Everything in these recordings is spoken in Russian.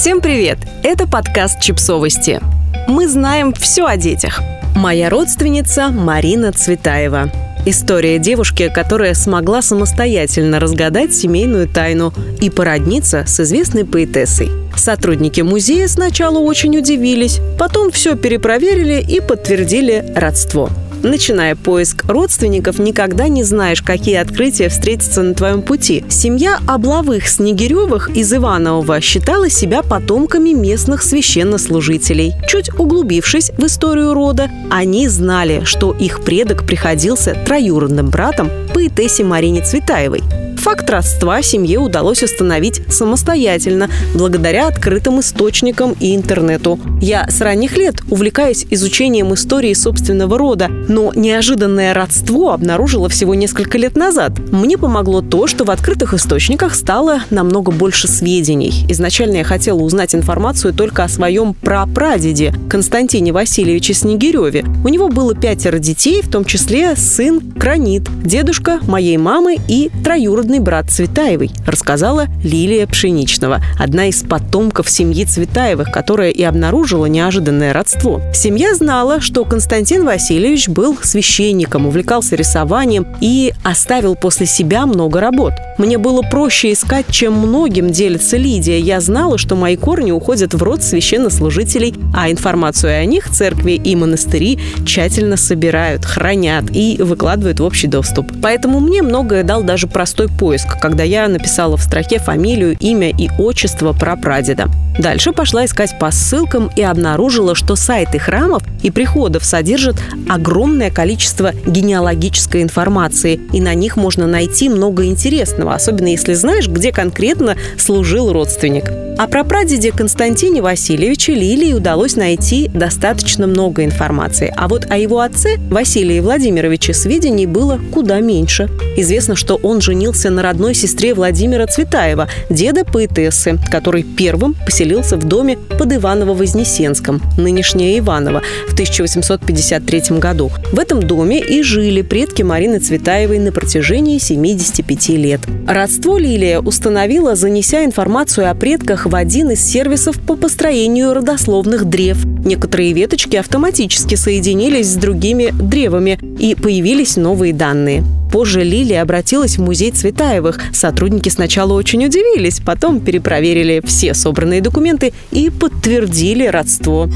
Всем привет! Это подкаст «Чипсовости». Мы знаем все о детях. Моя родственница Марина Цветаева. История девушки, которая смогла самостоятельно разгадать семейную тайну и породниться с известной поэтессой. Сотрудники музея сначала очень удивились, потом все перепроверили и подтвердили родство. Начиная поиск родственников, никогда не знаешь, какие открытия встретятся на твоем пути. Семья Облавых Снегиревых из Иванового считала себя потомками местных священнослужителей. Чуть углубившись в историю рода, они знали, что их предок приходился троюродным братом поэтессе Марине Цветаевой. Факт родства семье удалось установить самостоятельно, благодаря открытым источникам и интернету. Я с ранних лет увлекаюсь изучением истории собственного рода, но неожиданное родство обнаружила всего несколько лет назад. Мне помогло то, что в открытых источниках стало намного больше сведений. Изначально я хотела узнать информацию только о своем прапрадеде Константине Васильевиче Снегиреве. У него было пятеро детей, в том числе сын Кранит, дедушка моей мамы и троюродный двоюродный брат Цветаевой, рассказала Лилия Пшеничного, одна из потомков семьи Цветаевых, которая и обнаружила неожиданное родство. Семья знала, что Константин Васильевич был священником, увлекался рисованием и оставил после себя много работ. Мне было проще искать, чем многим делится Лидия. Я знала, что мои корни уходят в род священнослужителей, а информацию о них церкви и монастыри тщательно собирают, хранят и выкладывают в общий доступ. Поэтому мне многое дал даже простой поиск, когда я написала в строке фамилию, имя и отчество прапрадеда. Дальше пошла искать по ссылкам и обнаружила, что сайты храмов и приходов содержат огромное количество генеалогической информации, и на них можно найти много интересного, особенно если знаешь, где конкретно служил родственник. О прапрадеде Константине Васильевиче Лилии удалось найти достаточно много информации, а вот о его отце Василии Владимировиче сведений было куда меньше. Известно, что он женился на родной сестре Владимира Цветаева, деда поэтессы, который первым поселился в доме под Иваново-Вознесенском, нынешнее Иваново, в 1853 году. В этом доме и жили предки Марины Цветаевой на протяжении 75 лет. Родство Лилия установила, занеся информацию о предках в один из сервисов по построению родословных древ. Некоторые веточки автоматически соединились с другими древами, и появились новые данные. Позже Лилия обратилась в музей Цветаевых. Сотрудники сначала очень удивились, потом перепроверили все собранные документы и подтвердили родство.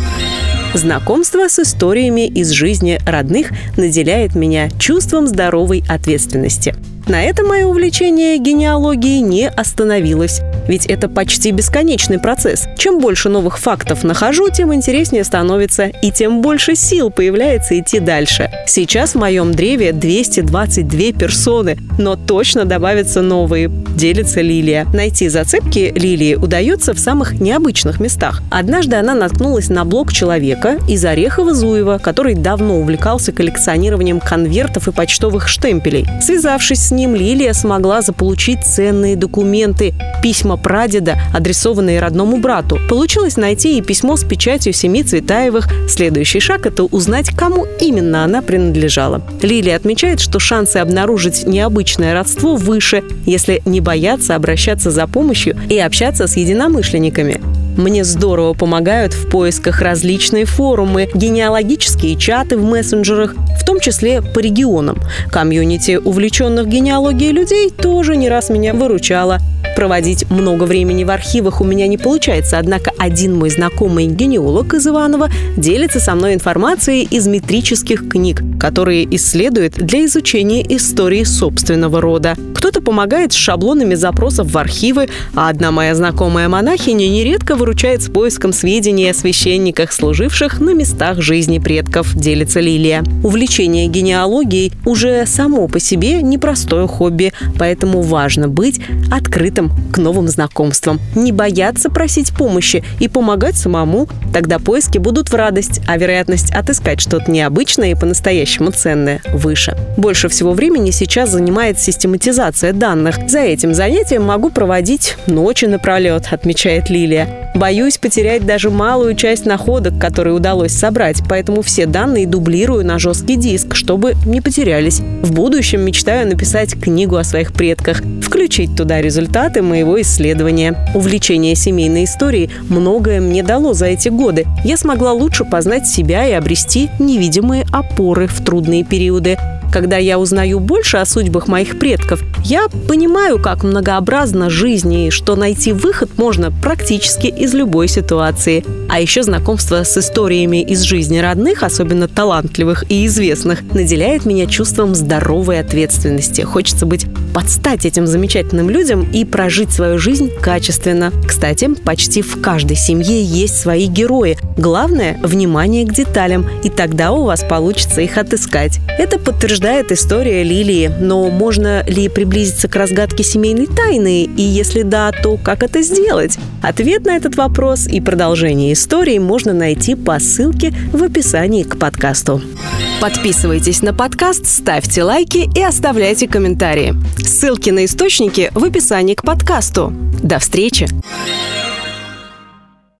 Знакомство с историями из жизни родных наделяет меня чувством здоровой ответственности. На этом мое увлечение генеалогией не остановилось. Ведь это почти бесконечный процесс. Чем больше новых фактов нахожу, тем интереснее становится, и тем больше сил появляется идти дальше. Сейчас в моем древе 222 персоны, но точно добавятся новые, делится Лилия. Найти зацепки Лилии удается в самых необычных местах. Однажды она наткнулась на блог человека из Орехова-Зуева, который давно увлекался коллекционированием конвертов и почтовых штемпелей. Связавшись с ним, Лилия смогла заполучить ценные документы, письма прадеда, адресованные родному брату. Получилось найти и письмо с печатью семьи Цветаевых. Следующий шаг – это узнать, кому именно она принадлежала. Лилия отмечает, что шансы обнаружить необычное родство выше, если не бояться обращаться за помощью и общаться с единомышленниками. Мне здорово помогают в поисках различные форумы, генеалогические чаты в мессенджерах, в том числе по регионам. Комьюнити увлеченных генеалогией людей тоже не раз меня выручало. Проводить много времени в архивах у меня не получается, однако один мой знакомый генеалог из Иванова делится со мной информацией из метрических книг, которые исследует для изучения истории собственного рода. Кто-то помогает с шаблонами запросов в архивы, а одна моя знакомая монахиня нередко выручает с поиском сведений о священниках, служивших на местах жизни предков, делится Лилия. Увлечение генеалогией уже само по себе непростое хобби, поэтому важно быть открытым открытым к новым знакомствам, не бояться просить помощи и помогать самому. Тогда поиски будут в радость, а вероятность отыскать что-то необычное и по-настоящему ценное выше. Больше всего времени сейчас занимает систематизация данных. За этим занятием могу проводить ночи напролет, отмечает Лилия. Боюсь потерять даже малую часть находок, которые удалось собрать, поэтому все данные дублирую на жесткий диск, чтобы не потерялись. В будущем мечтаю написать книгу о своих предках, включить туда результаты моего исследования. Увлечение семейной историей многое мне дало за эти годы. Я смогла лучше познать себя и обрести невидимые опоры в трудные периоды. Когда я узнаю больше о судьбах моих предков, я понимаю, как многообразна жизнь и что найти выход можно практически из любой ситуации. А еще знакомство с историями из жизни родных, особенно талантливых и известных, наделяет меня чувством здоровой ответственности. Хочется быть под стать этим замечательным людям и прожить свою жизнь качественно. Кстати, почти в каждой семье есть свои герои. Главное – внимание к деталям, и тогда у вас получится их отыскать. Это подтверждает история Лилии, но можно ли приблизиться к разгадке семейной тайны, и если да, то как это сделать? Ответ на этот вопрос и продолжение истории можно найти по ссылке в описании к подкасту. Подписывайтесь на подкаст, ставьте лайки и оставляйте комментарии. Ссылки на источники в описании к подкасту. До встречи!